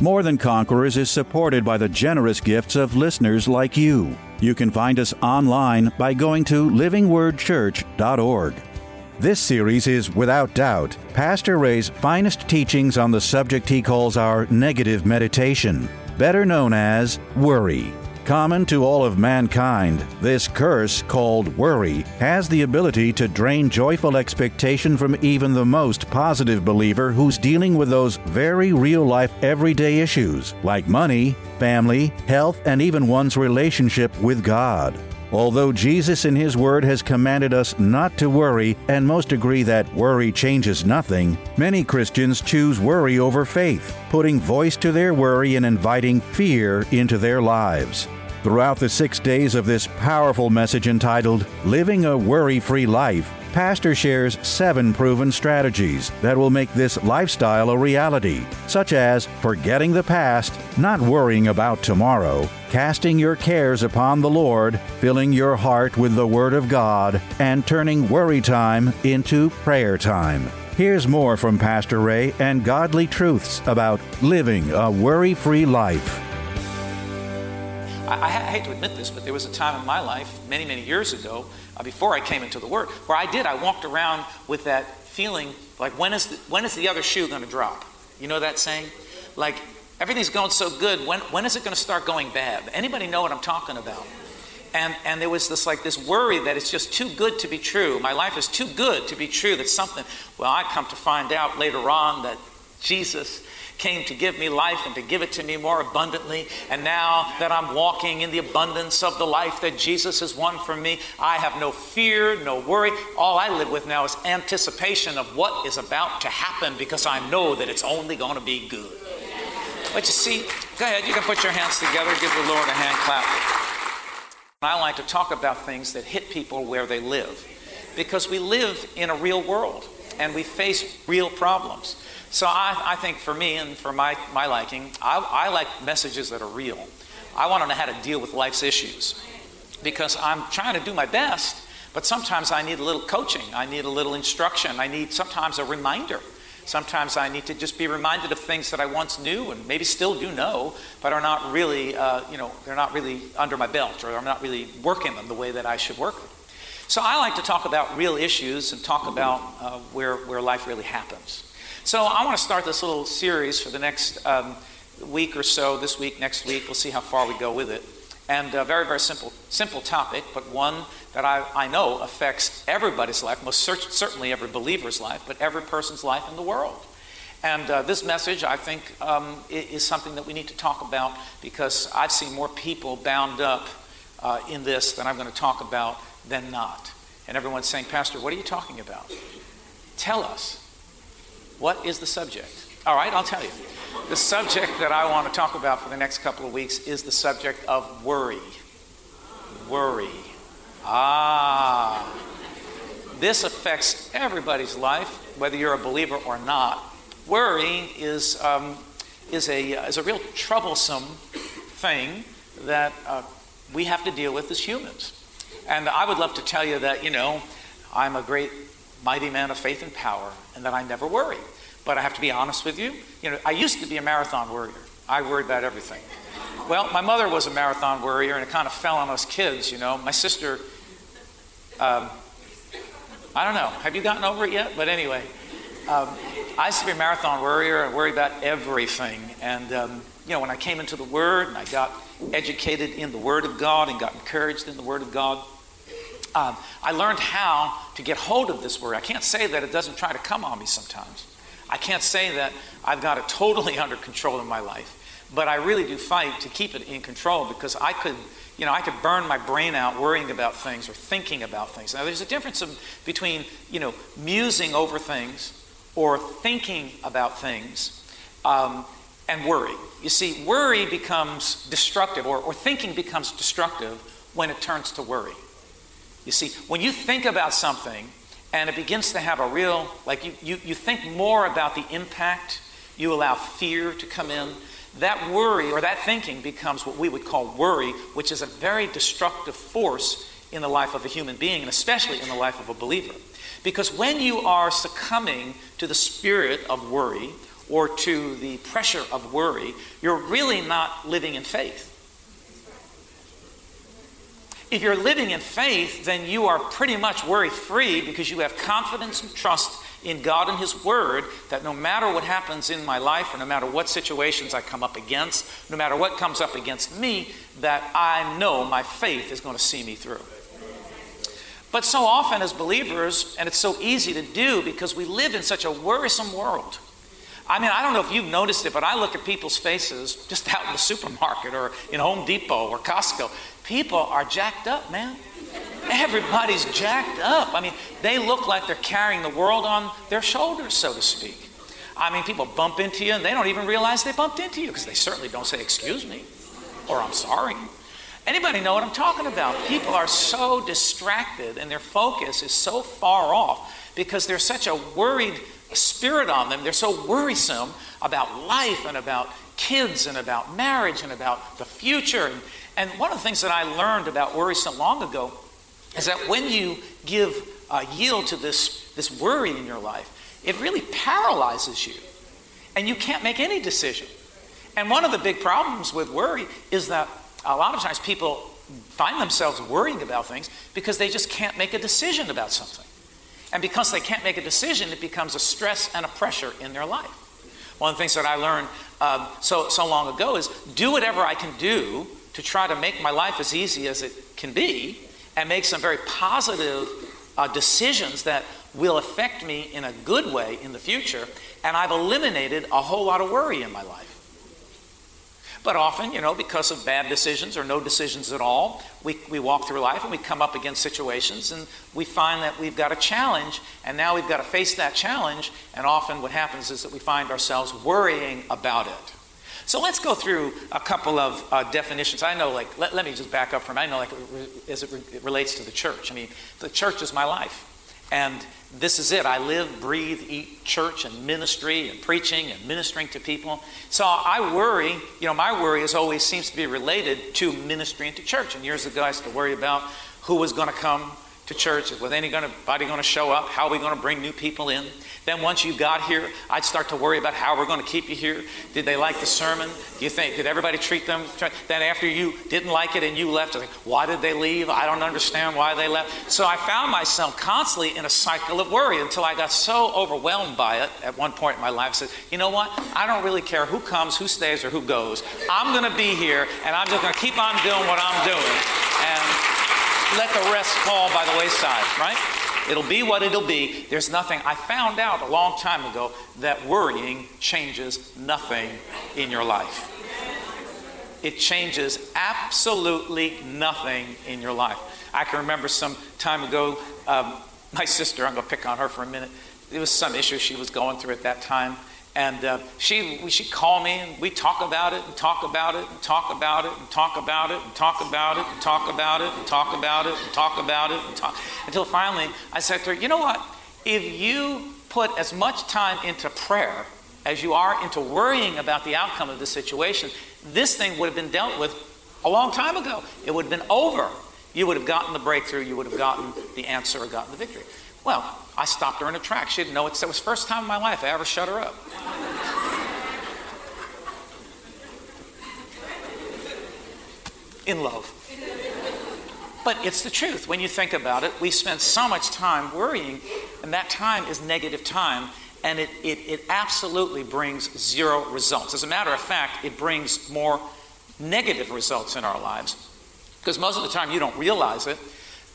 More Than Conquerors is supported by the generous gifts of listeners like you. You can find us online by going to livingwordchurch.org. This series is, without doubt, Pastor Ray's finest teachings on the subject he calls our negative meditation, better known as worry. Common to all of mankind, this curse, called worry, has the ability to drain joyful expectation from even the most positive believer who's dealing with those very real life everyday issues like money, family, health, and even one's relationship with God. Although Jesus in His Word has commanded us not to worry, and most agree that worry changes nothing, many Christians choose worry over faith, putting voice to their worry and inviting fear into their lives. Throughout the six days of this powerful message entitled Living a Worry Free Life, Pastor shares seven proven strategies that will make this lifestyle a reality, such as forgetting the past, not worrying about tomorrow, casting your cares upon the Lord, filling your heart with the Word of God, and turning worry time into prayer time. Here's more from Pastor Ray and godly truths about living a worry free life. I, I, hate to admit this, but there was a time in my life, many, many years ago, uh, before I came into the Word, where I did. I walked around with that feeling like, when is the, when is the other shoe going to drop? You know that saying? Like, everything's going so good. When, when is it going to start going bad? Anybody know what I'm talking about? And, and there was this like this worry that it's just too good to be true. My life is too good to be true. That something. Well, I come to find out later on that Jesus came to give me life and to give it to me more abundantly. And now that I'm walking in the abundance of the life that Jesus has won for me, I have no fear, no worry. All I live with now is anticipation of what is about to happen because I know that it's only going to be good. But you see, go ahead, you can put your hands together, give the Lord a hand clap. I like to talk about things that hit people where they live because we live in a real world and we face real problems. So I, I think for me and for my, my liking, I, I like messages that are real. I want to know how to deal with life's issues because I'm trying to do my best, but sometimes I need a little coaching. I need a little instruction. I need sometimes a reminder. Sometimes I need to just be reminded of things that I once knew and maybe still do know, but are not really, uh, you know, they're not really under my belt or I'm not really working them the way that I should work them. So I like to talk about real issues and talk about uh, where, where life really happens. So I want to start this little series for the next um, week or so, this week, next week. We'll see how far we go with it. And a very, very simple, simple topic, but one that I, I know affects everybody's life, most cert- certainly every believer's life, but every person's life in the world. And uh, this message, I think, um, is something that we need to talk about because I've seen more people bound up uh, in this than I'm going to talk about than not. And everyone's saying, Pastor, what are you talking about? Tell us. What is the subject? All right, I'll tell you. The subject that I want to talk about for the next couple of weeks is the subject of worry. Worry. Ah. This affects everybody's life, whether you're a believer or not. Worry is, um, is, a, is a real troublesome thing that uh, we have to deal with as humans. And I would love to tell you that, you know, I'm a great mighty man of faith and power, and that I never worry. But I have to be honest with you. You know, I used to be a marathon worrier. I worried about everything. Well, my mother was a marathon worrier, and it kind of fell on us kids. You know, my sister. Um, I don't know. Have you gotten over it yet? But anyway, um, I used to be a marathon worrier. I worried about everything. And um, you know, when I came into the Word and I got educated in the Word of God and got encouraged in the Word of God, um, I learned how to get hold of this word. I can't say that it doesn't try to come on me sometimes. I can't say that I've got it totally under control in my life. But I really do fight to keep it in control because I could, you know, I could burn my brain out worrying about things or thinking about things. Now, there's a difference between, you know, musing over things or thinking about things. Um, and worry. You see, worry becomes destructive, or, or thinking becomes destructive when it turns to worry. You see, when you think about something and it begins to have a real, like you, you, you think more about the impact, you allow fear to come in, that worry or that thinking becomes what we would call worry, which is a very destructive force in the life of a human being, and especially in the life of a believer. Because when you are succumbing to the spirit of worry or to the pressure of worry, you're really not living in faith. If you're living in faith, then you are pretty much worry free because you have confidence and trust in God and His Word that no matter what happens in my life, or no matter what situations I come up against, no matter what comes up against me, that I know my faith is going to see me through. But so often as believers, and it's so easy to do because we live in such a worrisome world. I mean, I don't know if you've noticed it, but I look at people's faces just out in the supermarket or in Home Depot or Costco. People are jacked up, man. Everybody's jacked up. I mean, they look like they're carrying the world on their shoulders, so to speak. I mean, people bump into you and they don't even realize they bumped into you because they certainly don't say, Excuse me, or I'm sorry. Anybody know what I'm talking about? People are so distracted and their focus is so far off because there's such a worried spirit on them. They're so worrisome about life and about kids and about marriage and about the future. And, and one of the things that I learned about worry so long ago is that when you give uh, yield to this, this worry in your life, it really paralyzes you. And you can't make any decision. And one of the big problems with worry is that a lot of times people find themselves worrying about things because they just can't make a decision about something. And because they can't make a decision, it becomes a stress and a pressure in their life. One of the things that I learned um, so, so long ago is do whatever I can do to try to make my life as easy as it can be and make some very positive uh, decisions that will affect me in a good way in the future. And I've eliminated a whole lot of worry in my life. But often, you know, because of bad decisions or no decisions at all, we, we walk through life and we come up against situations and we find that we've got a challenge and now we've got to face that challenge. And often what happens is that we find ourselves worrying about it. So let's go through a couple of uh, definitions. I know, like, let, let, me just back up from, I know, like, as it, re- it relates to the church. I mean, the church is my life. And this is it. I live, breathe, eat church and ministry and preaching and ministering to people. So I worry, you know, my worry is always seems to be related to ministry and to church. And years ago, I used to worry about who was going to come to church? Was anybody going to show up? How are we going to bring new people in? Then once you got here, I'd start to worry about how we're going to keep you here. Did they like the sermon? Do you think did everybody treat them? Then after you didn't like it and you left, think, why did they leave? I don't understand why they left. So I found myself constantly in a cycle of worry until I got so overwhelmed by it at one point in my life. I said, you know what? I don't really care who comes, who stays, or who goes. I'm going to be here, and I'm just going to keep on doing what I'm doing. And let the rest fall by the wayside, right? It'll be what it'll be. There's nothing. I found out a long time ago that worrying changes nothing in your life. It changes absolutely nothing in your life. I can remember some time ago, um, my sister, I'm going to pick on her for a minute. There was some issue she was going through at that time and uh, she, she'd call me and we'd talk about it and talk about it and talk about it and talk about it and talk about it and talk about it and talk about it and talk about it and talk until finally I said to her, you know what? If you put as much time into prayer as you are into worrying about the outcome of the situation, this thing would have been dealt with a long time ago. It would have been over. You would have gotten the breakthrough, you would have gotten the answer or gotten the victory. Well, I stopped her in her track. She didn't know it. It was the first time in my life I ever shut her up. in love. But it's the truth. When you think about it, we spend so much time worrying, and that time is negative time, and it, it, it absolutely brings zero results. As a matter of fact, it brings more negative results in our lives. Because most of the time you don't realize it.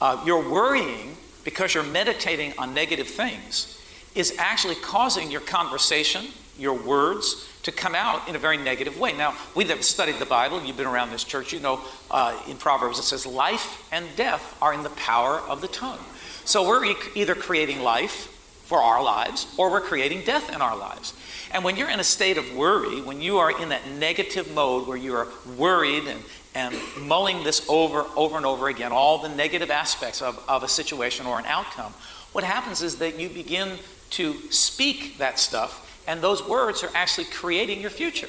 Uh, you're worrying because you're meditating on negative things is actually causing your conversation, your words, to come out in a very negative way. Now, we have studied the Bible, you've been around this church, you know uh, in Proverbs it says, life and death are in the power of the tongue. So we're e- either creating life for our lives or we're creating death in our lives. And when you're in a state of worry, when you are in that negative mode where you are worried and, and mulling this over, over and over again, all the negative aspects of, of a situation or an outcome, what happens is that you begin to speak that stuff, and those words are actually creating your future.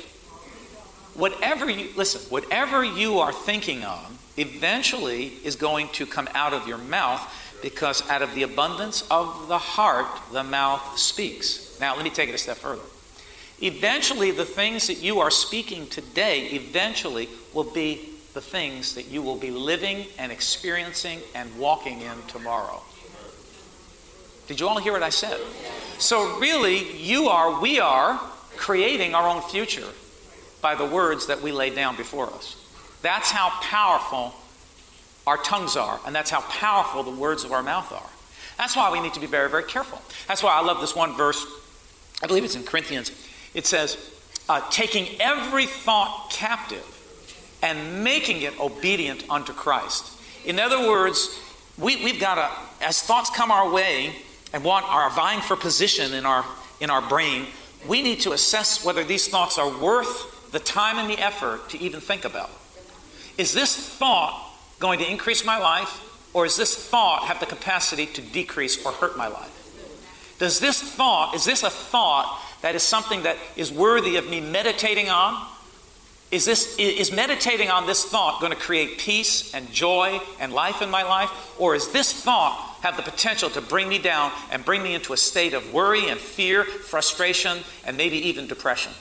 Whatever you, listen, whatever you are thinking on eventually is going to come out of your mouth because out of the abundance of the heart, the mouth speaks. Now, let me take it a step further. Eventually, the things that you are speaking today, eventually, will be the things that you will be living and experiencing and walking in tomorrow. Did you all hear what I said? So, really, you are, we are creating our own future by the words that we lay down before us. That's how powerful our tongues are, and that's how powerful the words of our mouth are. That's why we need to be very, very careful. That's why I love this one verse. I believe it's in Corinthians. It says, uh, taking every thought captive and making it obedient unto Christ. In other words, we, we've got to, as thoughts come our way and want are vying for position in our in our brain, we need to assess whether these thoughts are worth the time and the effort to even think about. Is this thought going to increase my life, or is this thought have the capacity to decrease or hurt my life? Does this thought, is this a thought that is something that is worthy of me meditating on? Is, this, is meditating on this thought going to create peace and joy and life in my life? Or is this thought have the potential to bring me down and bring me into a state of worry and fear, frustration, and maybe even depression?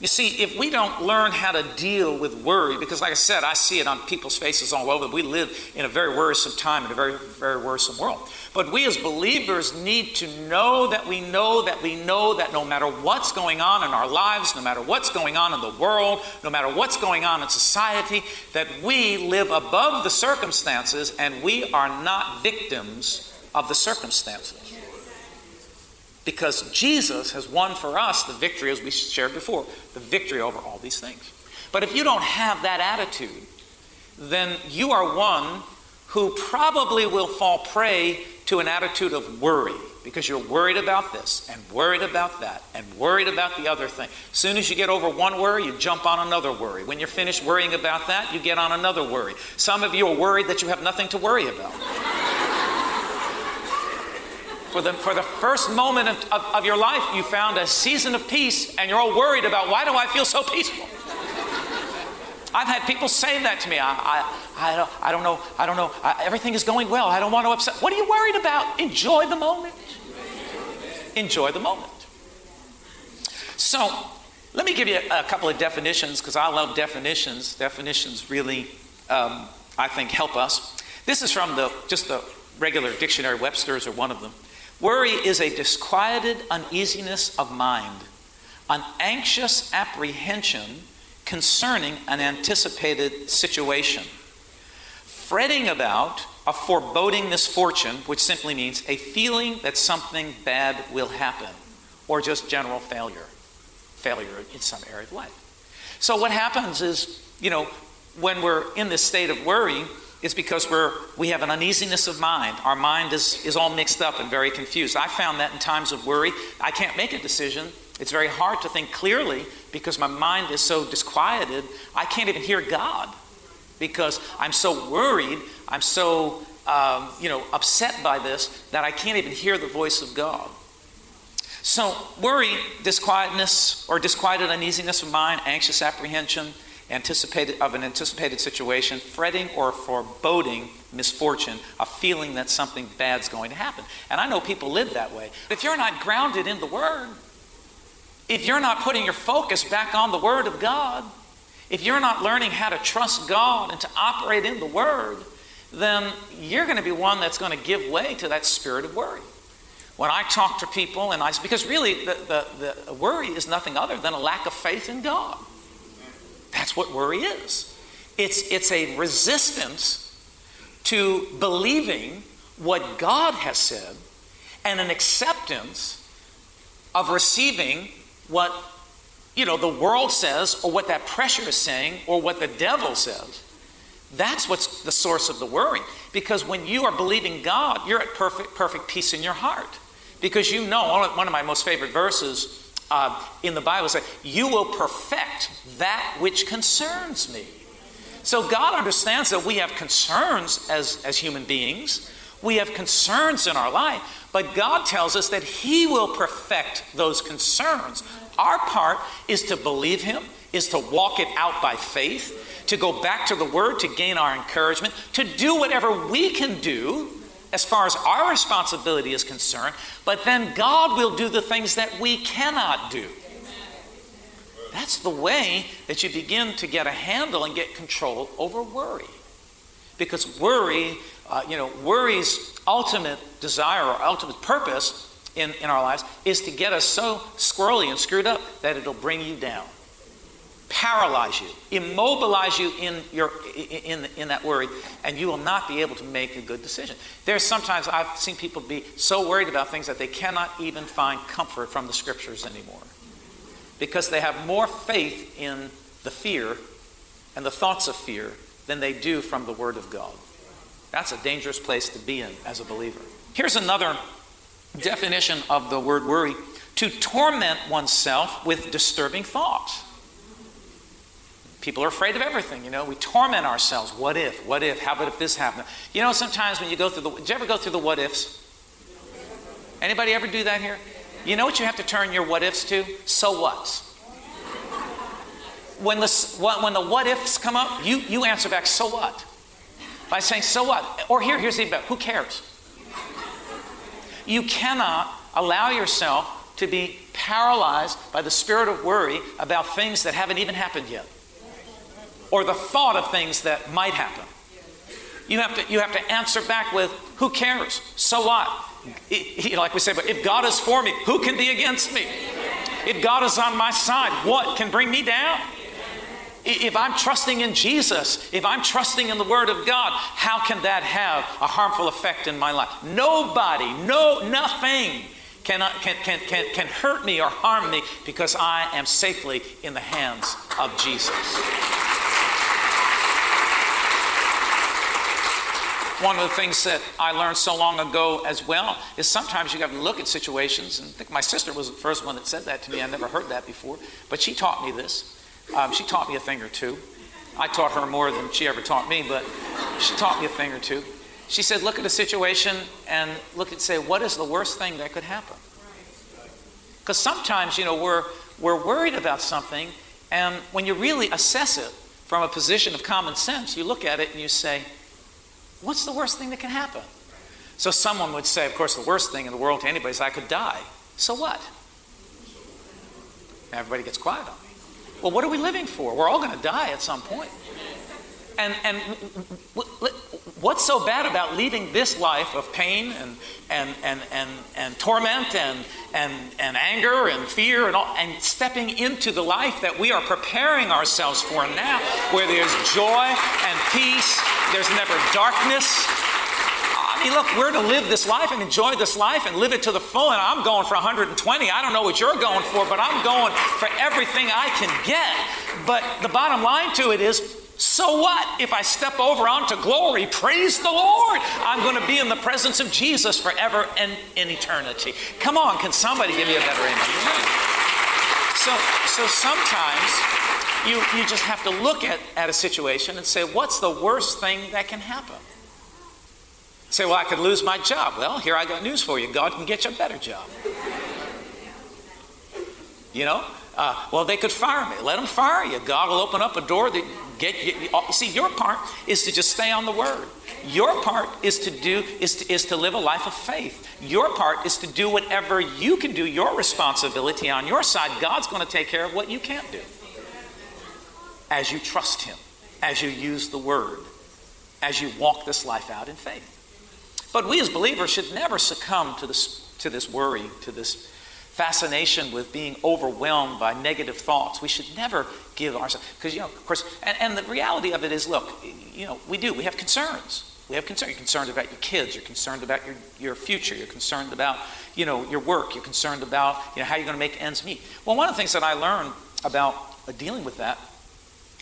You see, if we don't learn how to deal with worry, because like I said, I see it on people's faces all over, we live in a very worrisome time, in a very, very worrisome world. But we as believers need to know that we know that we know that no matter what's going on in our lives, no matter what's going on in the world, no matter what's going on in society, that we live above the circumstances and we are not victims of the circumstances because Jesus has won for us the victory, as we shared before, the victory over all these things. But if you don't have that attitude, then you are one who probably will fall prey to an attitude of worry because you're worried about this and worried about that and worried about the other thing. As soon as you get over one worry, you jump on another worry. When you're finished worrying about that, you get on another worry. Some of you are worried that you have nothing to worry about for the, for the first moment of, of, of, your life, you found a season of peace and you're all worried about why do I feel so peaceful? I've had people say that to me. I, I, I, don't, I don't know. I don't know. I, everything is going well. I don't want to upset. What are you worried about? Enjoy the moment. Enjoy the moment. So, let me give you a, couple of definitions because I love definitions. Definitions really, um, I think, help us. This is from the just the regular dictionary. Webster's or one of them. Worry is a disquieted uneasiness of mind, an anxious apprehension concerning an anticipated situation. Fretting about a foreboding misfortune, which simply means a feeling that something bad will happen, or just general failure, failure in some area of life. So, what happens is, you know, when we're in this state of worry, is because we're, we have an uneasiness of mind. Our mind is, is all mixed up and very confused. I found that in times of worry, I can't make a decision. It's very hard to think clearly because my mind is so disquieted. I can't even hear God because I'm so worried, I'm so um, you know, upset by this that I can't even hear the voice of God. So, worry, disquietness, or disquieted uneasiness of mind, anxious apprehension, anticipated of an anticipated situation, fretting or foreboding misfortune, a feeling that something bad's going to happen. And I know people live that way. If you're not grounded in the Word, if you're not putting your focus back on the Word of God, if you're not learning how to trust God and to operate in the Word, then you're going to be one that's going to give way to that spirit of worry. When I talk to people, and I, because really the, the, the worry is nothing other than a lack of faith in God. That's what worry is. It's, it's a resistance to believing what God has said and an acceptance of receiving what you know the world says or what that pressure is saying or what the devil says. That's what's the source of the worry. Because when you are believing god you're at perfect perfect peace in your heart. Because you know, one of my most favorite verses uh, in the Bible says, You will perfect that which concerns me. So God understands that we have concerns as, as human beings. We have concerns in our life, but God tells us that He will perfect those concerns. Our part is to believe Him, is to walk it out by faith, to go back to the Word to gain our encouragement, to do whatever we can do as far as our responsibility is concerned, but then God will do the things that we cannot do. That's the way that you begin to get a handle and get control over worry. Because worry, uh, you know, worry's ultimate desire or ultimate purpose in, in our lives is to get us so squirrely and screwed up that it'll bring you down paralyze you, immobilize you in, your, in, in that worry, and you will not be able to make a good decision. There's sometimes I've seen people be so worried about things that they cannot even find comfort from the scriptures anymore because they have more faith in the fear and the thoughts of fear than they do from the Word of God. That's a dangerous place to be in as a believer. Here's another definition of the word worry to torment oneself with disturbing thoughts. People are afraid of everything, you know. We torment ourselves. What if? What if? How about if this happened? You know, sometimes when you go through the, did you ever go through the what ifs? Anybody ever do that here? You know what you have to turn your what ifs to? So what's. When the, when the what ifs come up, you, you answer back, so what? By saying, so what? Or here, here's the bet, who cares? You cannot allow yourself to be paralyzed by the spirit of worry about things that haven't even happened yet or the thought of things that might happen. You have to, you have to answer back with, who cares? So what? Like we say, but if God is for me, who can be against me? If God is on my side, what can bring me down? If I'm trusting in Jesus, if I'm trusting in the Word of God, how can that have a harmful effect in my life? Nobody, no, nothing can, uh, can, can, can, can hurt me or harm me because I am safely in the hands of Jesus. One of the things that I learned so long ago as well is sometimes you have to look at situations, and I think my sister was the first one that said that to me. I never heard that before, but she taught me this. Um, she taught me a thing or two. I taught her more than she ever taught me, but she taught me a thing or two. She said, look at a situation and look and say, what is the worst thing that could happen? Because sometimes, you know, we're, we're worried about something, and when you really assess it from a position of common sense, you look at it and you say, What's the worst thing that can happen? So someone would say, of course, the worst thing in the world to anybody is I could die. So what? Everybody gets quiet on me. Well, what are we living for? We're all going to die at some point. And, and what's so bad about leaving this life of pain and, and, and, and, and torment and, and, and anger and fear and, all, and stepping into the life that we are preparing ourselves for now, where there's joy and peace there's never darkness. I mean, look, we're to live this life and enjoy this life and live it to the full. And I'm going for 120. I don't know what you're going for, but I'm going for everything I can get. But the bottom line to it is so what if I step over onto glory? Praise the Lord. I'm going to be in the presence of Jesus forever and in eternity. Come on, can somebody give me a better amen? So, so sometimes you, you just have to look at, at a situation and say, what's the worst thing that can happen? Say, well, I could lose my job. Well, here I got news for you God can get you a better job. You know? Uh, well, they could fire me. Let them fire you. God will open up a door that get you. Uh, see, your part is to just stay on the word. Your part is to do is to, is to live a life of faith. Your part is to do whatever you can do. Your responsibility on your side. God's going to take care of what you can't do as you trust Him, as you use the Word, as you walk this life out in faith. But we as believers should never succumb to this, to this worry, to this fascination with being overwhelmed by negative thoughts. We should never give ourselves, because, you know, of course, and, and the reality of it is look, you know, we do, we have concerns. We have concerns. You're concerned about your kids. You're concerned about your, your future. You're concerned about, you know, your work. You're concerned about, you know, how you're going to make ends meet. Well, one of the things that I learned about uh, dealing with that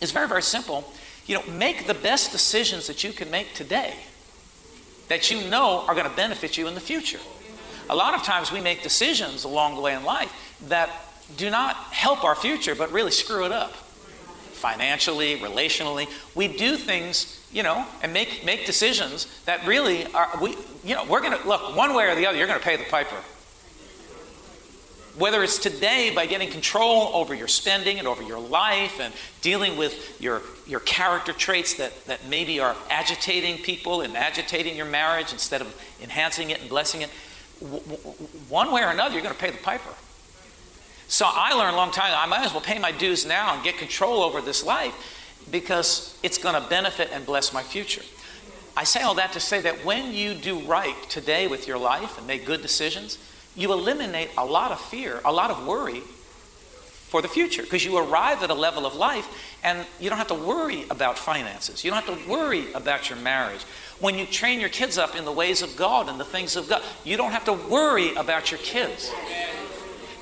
is very, very simple. You know, make the best decisions that you can make today that you know are going to benefit you in the future. A lot of times we make decisions along the way in life that do not help our future, but really screw it up. Financially, relationally, we do things, you know, and make, make decisions that really are, we, you know, we're going to, look, one way or the other, you're going to pay the piper. Whether it's today by getting control over your spending and over your life and dealing with your, your character traits that, that maybe are agitating people and agitating your marriage instead of enhancing it and blessing it, w- one way or another, you're going to pay the piper. So I learned a long time ago, I might as well pay my dues now and get control over this life because it's going to benefit and bless my future. I say all that to say that when you do right today with your life and make good decisions, you eliminate a lot of fear, a lot of worry for the future because you arrive at a level of life and you don't have to worry about finances. You don't have to worry about your marriage. When you train your kids up in the ways of God and the things of God, you don't have to worry about your kids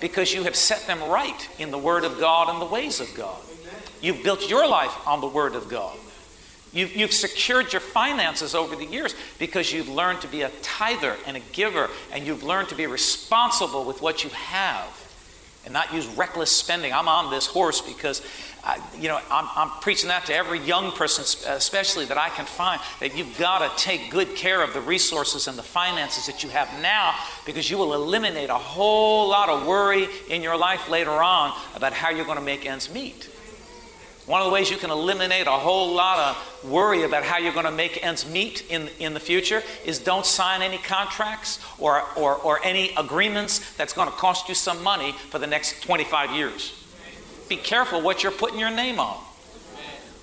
because you have set them right in the Word of God and the ways of God. You've built your life on the Word of God. You've, you've secured your finances over the years because you've learned to be a tither and a giver, and you've learned to be responsible with what you have and not use reckless spending. I'm on this horse because, I, you know, I'm, I'm, preaching that to every young person, especially that I can find, that you've got to take good care of the resources and the finances that you have now because you will eliminate a whole lot of worry in your life later on about how you're going to make ends meet. One of the ways you can eliminate a whole lot of worry about how you're going to make ends meet in, in the future is don't sign any contracts or, or, or any agreements that's going to cost you some money for the next 25 years. Be careful what you're putting your name on.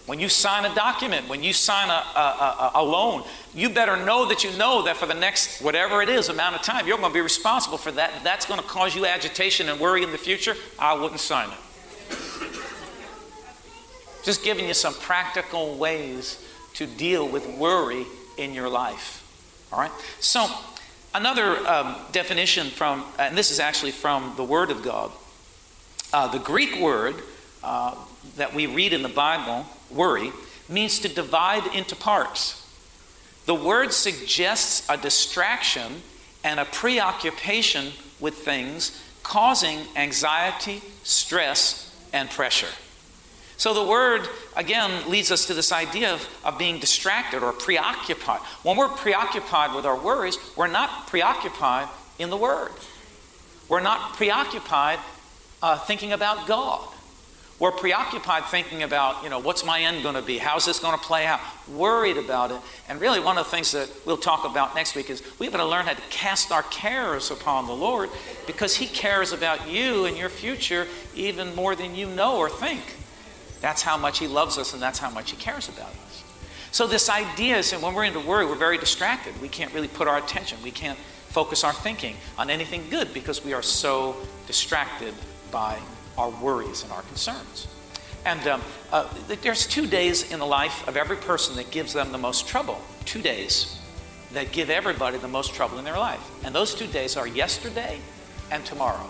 When you sign a document, when you sign a, a, a, a loan, you better know that you know that for the next whatever it is amount of time, you're going to be responsible for that. That's going to cause you agitation and worry in the future. I wouldn't sign it. Just giving you some practical ways to deal with worry in your life. All right? So, another um, definition from, and this is actually from the Word of God. Uh, the Greek word uh, that we read in the Bible, worry, means to divide into parts. The word suggests a distraction and a preoccupation with things causing anxiety, stress, and pressure. So the word, again, leads us to this idea of, of being distracted or preoccupied. When we're preoccupied with our worries, we're not preoccupied in the word. We're not preoccupied uh, thinking about God. We're preoccupied thinking about, you know, what's my end going to be? How's this going to play out? Worried about it. And really, one of the things that we'll talk about next week is we've got to learn how to cast our cares upon the Lord because He cares about you and your future even more than you know or think. That's how much He loves us and that's how much He cares about us. So, this idea is that when we're into worry, we're very distracted. We can't really put our attention, we can't focus our thinking on anything good because we are so distracted by our worries and our concerns. And um, uh, there's two days in the life of every person that gives them the most trouble. Two days that give everybody the most trouble in their life. And those two days are yesterday and tomorrow.